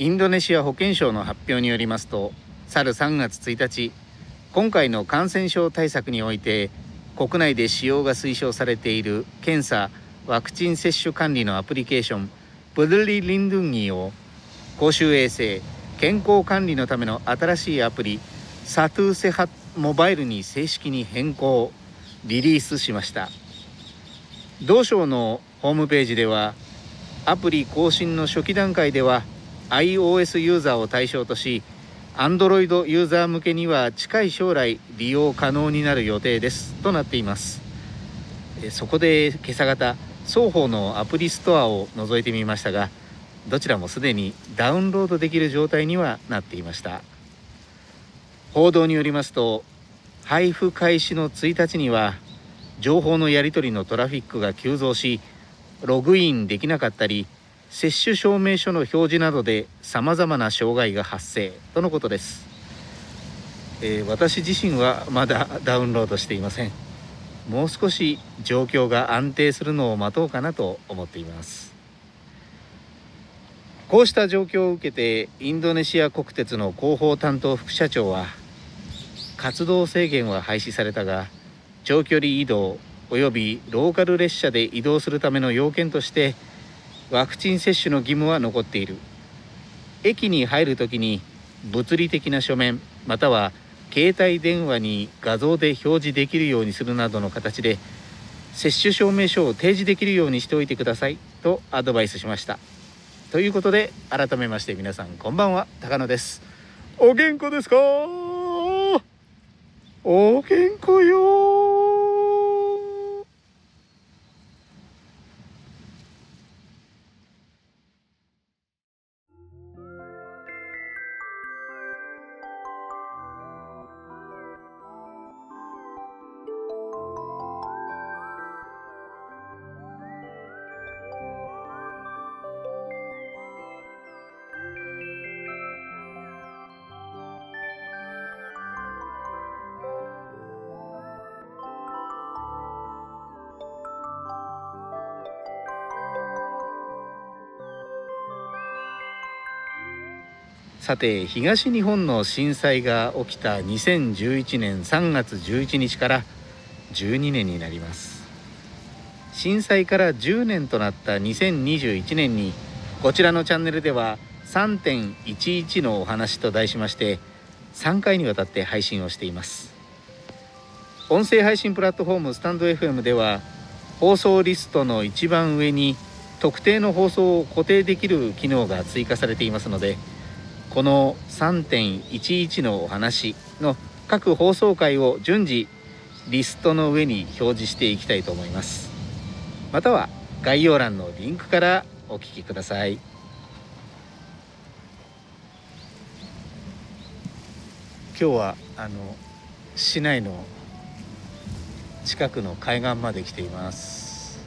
インドネシア保健省の発表によりますと去る3月1日今回の感染症対策において国内で使用が推奨されている検査ワクチン接種管理のアプリケーションプルリリンドゥンギーを公衆衛生健康管理のための新しいアプリサトゥーセハモバイルに正式に変更リリースしました。同省のホームページではアプリ更新の初期段階では iOS ユーザーを対象とし Android ユーザー向けには近い将来利用可能になる予定です。となっていますそこで今朝方双方のアプリストアを覗いてみましたがどちらもすでにダウンロードできる状態にはなっていました。報道によりますと配布開始の1日には情報のやり取りのトラフィックが急増しログインできなかったり接種証明書の表示などでさまざまな障害が発生とのことです、えー、私自身はまだダウンロードしていません。もう少し状況が安定するのを待とうかなと思っています。こうした状況を受けてインドネシア国鉄の広報担当副社長は活動制限は廃止されたが長距離移動およびローカル列車で移動するための要件としてワクチン接種の義務は残っている。駅に入るときに物理的な書面または携帯電話に画像で表示できるようにするなどの形で接種証明書を提示できるようにしておいてくださいとアドバイスしました。ということで改めまして皆さんこんばんは高野です。お元気ですか？お元気？さて東日本の震災が起きた2011年3月11日から12年になります。震災から10年となった2021年にこちらのチャンネルでは3.11のお話と題しまして3回にわたって配信をしています。音声配信プラットフォームスタンド FM では放送リストの一番上に特定の放送を固定できる機能が追加されていますのでこの3.11のお話の各放送回を順次リストの上に表示していきたいと思います。または概要欄のリンクからお聞きください。今日はあの市内の近くの海岸まで来ています。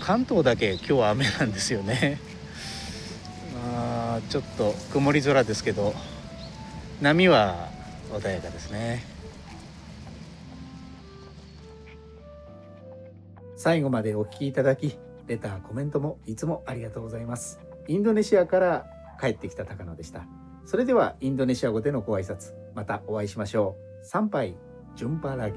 関東だけ今日は雨なんですよね。ちょっと曇り空ですけど波は穏やかですね。最後までお聞きいただきレターコメントもいつもありがとうございます。インドネシアから帰ってきた高野でした。それではインドネシア語でのご挨拶またお会いしましょう。参拝ジュンパラギ。